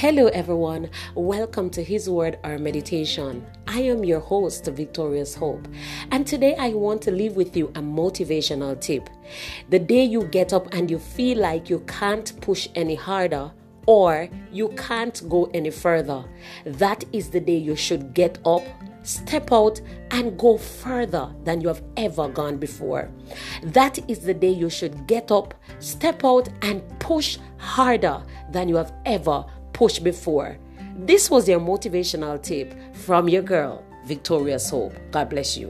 Hello, everyone. Welcome to His Word, our meditation. I am your host, Victorious Hope, and today I want to leave with you a motivational tip. The day you get up and you feel like you can't push any harder, or you can't go any further, that is the day you should get up, step out, and go further than you have ever gone before. That is the day you should get up, step out, and push harder than you have ever pushed before. This was your motivational tip from your girl, Victorious Hope. God bless you.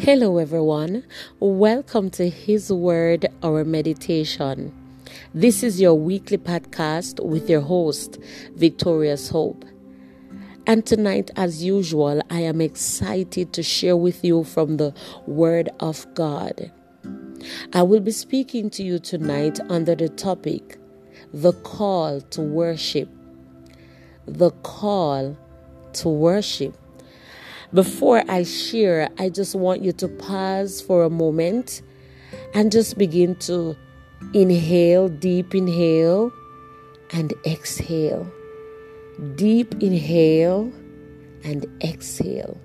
Hello, everyone. Welcome to His Word, our meditation. This is your weekly podcast with your host, Victorious Hope. And tonight, as usual, I am excited to share with you from the Word of God. I will be speaking to you tonight under the topic The Call to Worship. The Call to Worship. Before I share, I just want you to pause for a moment and just begin to inhale, deep inhale, and exhale. Deep inhale and exhale.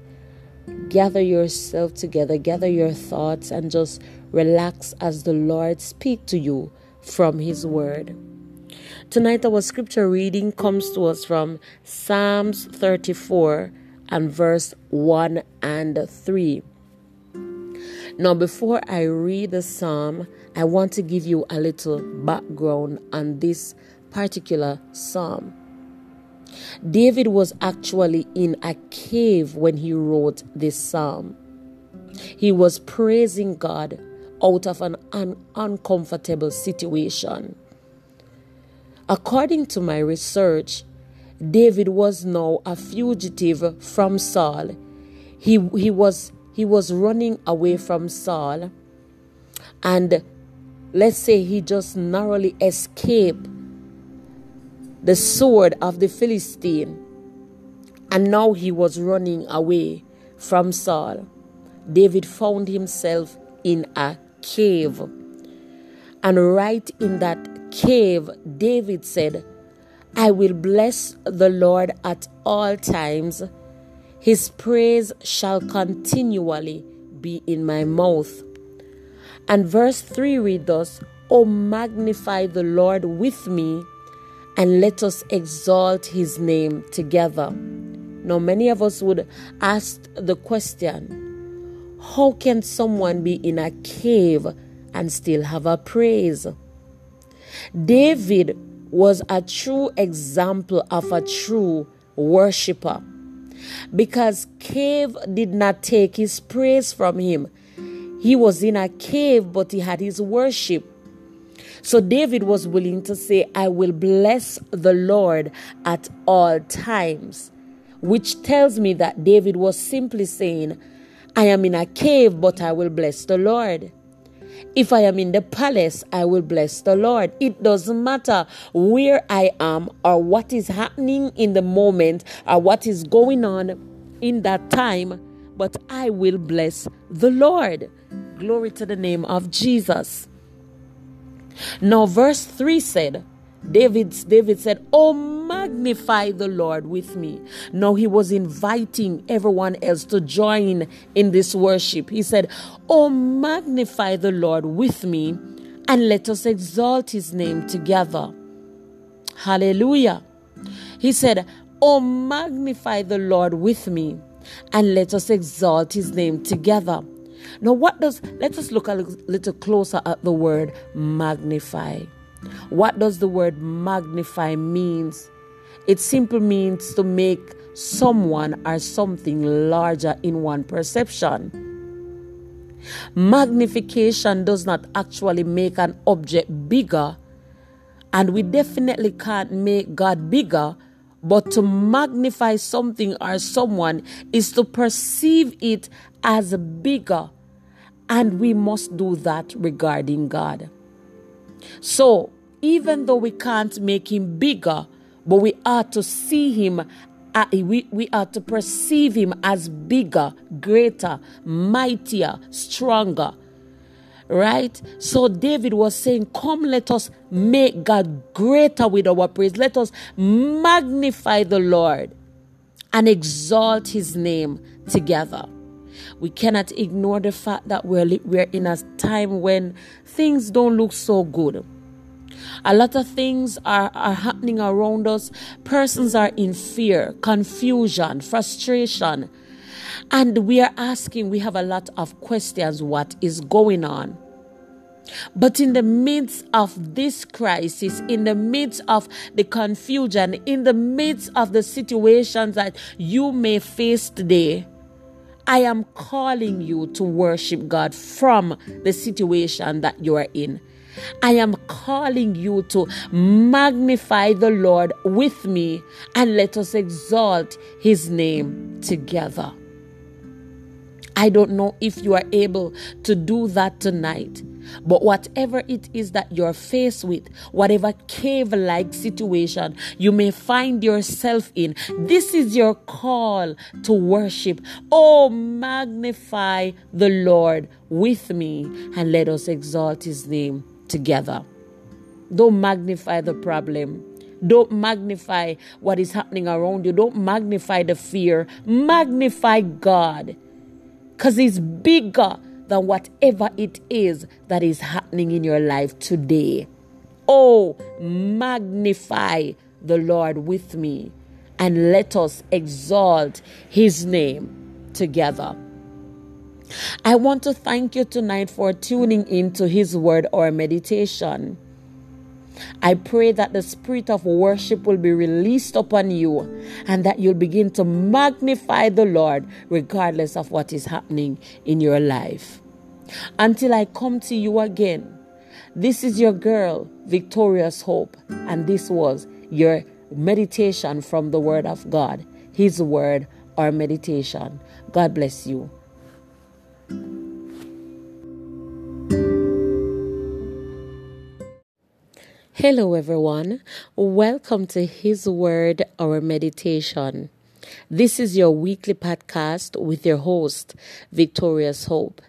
Gather yourself together, gather your thoughts, and just relax as the Lord speak to you from His Word. Tonight, our scripture reading comes to us from Psalms 34 and verse 1 and 3. Now, before I read the psalm, I want to give you a little background on this particular psalm. David was actually in a cave when he wrote this psalm. He was praising God out of an un- uncomfortable situation. According to my research, David was now a fugitive from Saul. He, he, was, he was running away from Saul. And let's say he just narrowly escaped the sword of the Philistine. And now he was running away from Saul. David found himself in a cave. And right in that cave, David said, I will bless the Lord at all times. His praise shall continually be in my mouth. And verse 3 reads thus Oh, magnify the Lord with me, and let us exalt his name together. Now, many of us would ask the question How can someone be in a cave and still have a praise? David was a true example of a true worshiper because cave did not take his praise from him he was in a cave but he had his worship so david was willing to say i will bless the lord at all times which tells me that david was simply saying i am in a cave but i will bless the lord if I am in the palace, I will bless the Lord. It doesn't matter where I am or what is happening in the moment or what is going on in that time, but I will bless the Lord. Glory to the name of Jesus. Now, verse 3 said, David, David said, Oh, magnify the Lord with me. Now he was inviting everyone else to join in this worship. He said, Oh, magnify the Lord with me and let us exalt his name together. Hallelujah. He said, Oh, magnify the Lord with me and let us exalt his name together. Now, what does, let us look a little closer at the word magnify. What does the word magnify means? It simply means to make someone or something larger in one perception. Magnification does not actually make an object bigger, and we definitely can't make God bigger. But to magnify something or someone is to perceive it as bigger, and we must do that regarding God. So, even though we can't make him bigger, but we are to see him uh, we, we are to perceive him as bigger, greater, mightier, stronger. Right? So David was saying, Come, let us make God greater with our praise. Let us magnify the Lord and exalt his name together. We cannot ignore the fact that we're, we're in a time when things don't look so good. A lot of things are, are happening around us. Persons are in fear, confusion, frustration. And we are asking, we have a lot of questions what is going on? But in the midst of this crisis, in the midst of the confusion, in the midst of the situations that you may face today, I am calling you to worship God from the situation that you are in. I am calling you to magnify the Lord with me and let us exalt his name together. I don't know if you are able to do that tonight. But whatever it is that you're faced with, whatever cave like situation you may find yourself in, this is your call to worship. Oh, magnify the Lord with me and let us exalt his name together. Don't magnify the problem. Don't magnify what is happening around you. Don't magnify the fear. Magnify God because He's bigger than whatever it is that is happening in your life today. Oh, magnify the Lord with me and let us exalt his name together. I want to thank you tonight for tuning into his word or meditation. I pray that the spirit of worship will be released upon you and that you'll begin to magnify the Lord regardless of what is happening in your life. Until I come to you again, this is your girl, Victorious Hope, and this was your meditation from the Word of God, His Word, our meditation. God bless you. Hello, everyone. Welcome to His Word, our meditation. This is your weekly podcast with your host, Victorious Hope.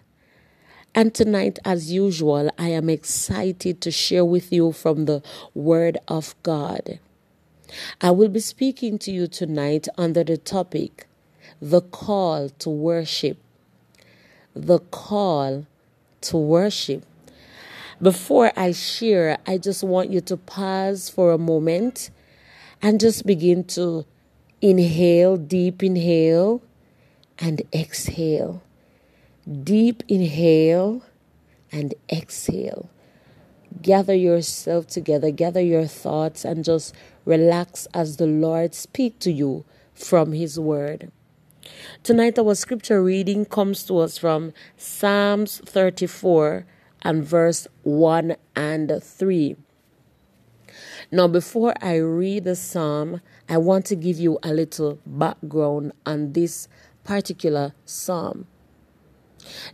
And tonight, as usual, I am excited to share with you from the Word of God. I will be speaking to you tonight under the topic The Call to Worship. The Call to Worship. Before I share, I just want you to pause for a moment and just begin to inhale, deep inhale, and exhale. Deep inhale and exhale. Gather yourself together, gather your thoughts, and just relax as the Lord speak to you from His Word. Tonight, our scripture reading comes to us from Psalms 34 and verse 1 and 3. Now, before I read the psalm, I want to give you a little background on this particular psalm.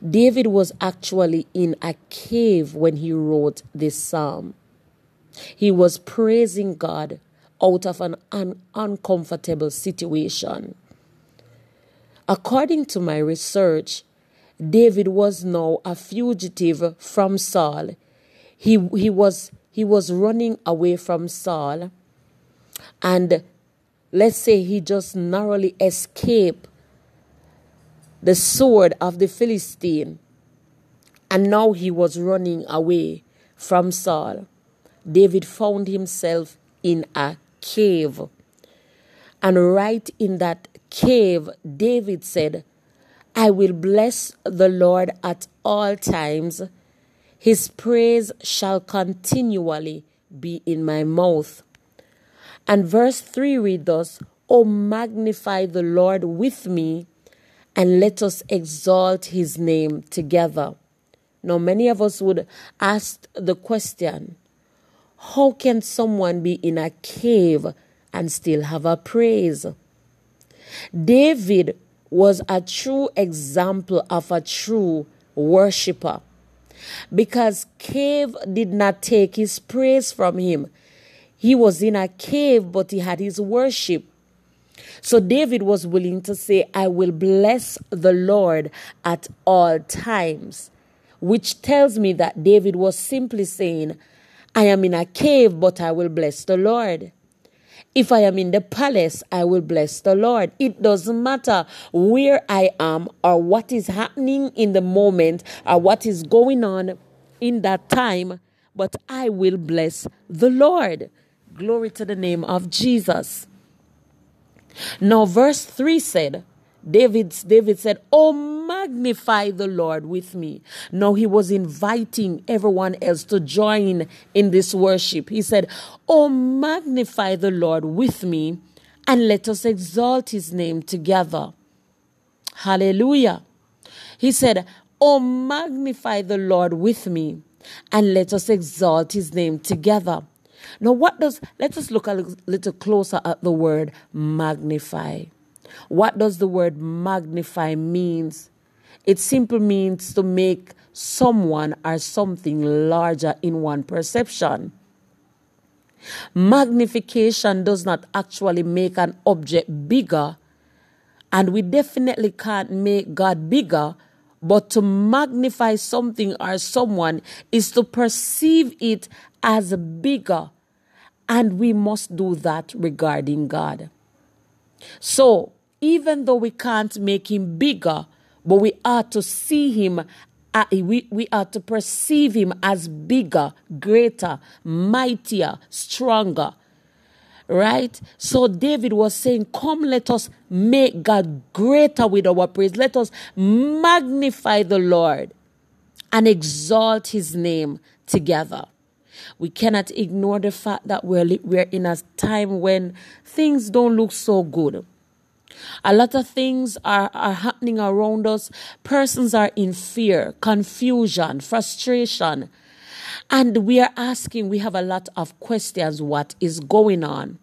David was actually in a cave when he wrote this psalm. He was praising God out of an un- uncomfortable situation. According to my research, David was now a fugitive from Saul. He, he, was, he was running away from Saul. And let's say he just narrowly escaped the sword of the Philistine. And now he was running away from Saul. David found himself in a cave. And right in that cave, David said, I will bless the Lord at all times. His praise shall continually be in my mouth. And verse 3 reads thus, O magnify the Lord with me, and let us exalt his name together. Now, many of us would ask the question how can someone be in a cave and still have a praise? David was a true example of a true worshiper. Because cave did not take his praise from him. He was in a cave but he had his worship. So David was willing to say, I will bless the Lord at all times, which tells me that David was simply saying, I am in a cave, but I will bless the Lord. If I am in the palace, I will bless the Lord. It doesn't matter where I am or what is happening in the moment or what is going on in that time, but I will bless the Lord. Glory to the name of Jesus. Now, verse 3 said, David, David said, Oh, magnify the Lord with me. Now he was inviting everyone else to join in this worship. He said, Oh, magnify the Lord with me and let us exalt his name together. Hallelujah. He said, Oh, magnify the Lord with me and let us exalt his name together. Now, what does, let us look a little closer at the word magnify. What does the word magnify means? It simply means to make someone or something larger in one perception. Magnification does not actually make an object bigger, and we definitely can't make God bigger, but to magnify something or someone is to perceive it as bigger, and we must do that regarding God. So, even though we can't make him bigger, but we are to see him, uh, we, we are to perceive him as bigger, greater, mightier, stronger. Right? So David was saying, Come, let us make God greater with our praise. Let us magnify the Lord and exalt his name together. We cannot ignore the fact that we're, we're in a time when things don't look so good. A lot of things are, are happening around us. Persons are in fear, confusion, frustration. And we are asking, we have a lot of questions what is going on?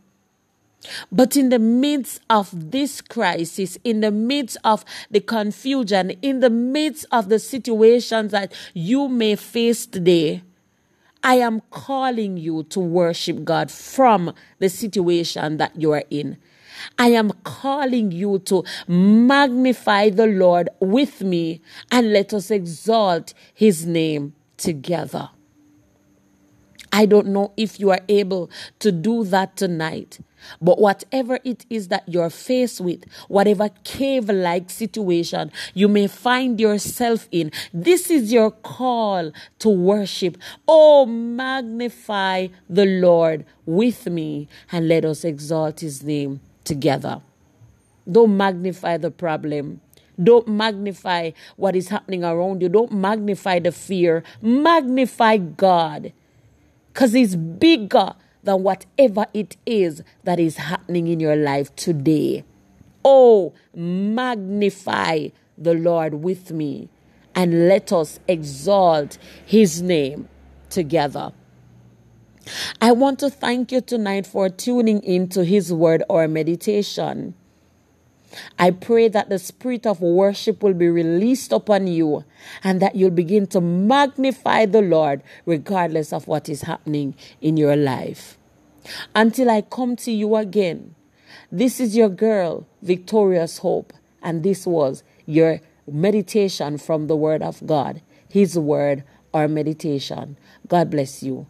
But in the midst of this crisis, in the midst of the confusion, in the midst of the situations that you may face today, I am calling you to worship God from the situation that you are in. I am calling you to magnify the Lord with me and let us exalt his name together. I don't know if you are able to do that tonight. But whatever it is that you're faced with, whatever cave like situation you may find yourself in, this is your call to worship. Oh, magnify the Lord with me and let us exalt his name together. Don't magnify the problem. Don't magnify what is happening around you. Don't magnify the fear. Magnify God. Because He's bigger than whatever it is that is happening in your life today. Oh, magnify the Lord with me and let us exalt His name together. I want to thank you tonight for tuning into His Word or meditation. I pray that the spirit of worship will be released upon you and that you'll begin to magnify the Lord regardless of what is happening in your life. Until I come to you again, this is your girl, Victorious Hope, and this was your meditation from the Word of God, His Word or meditation. God bless you.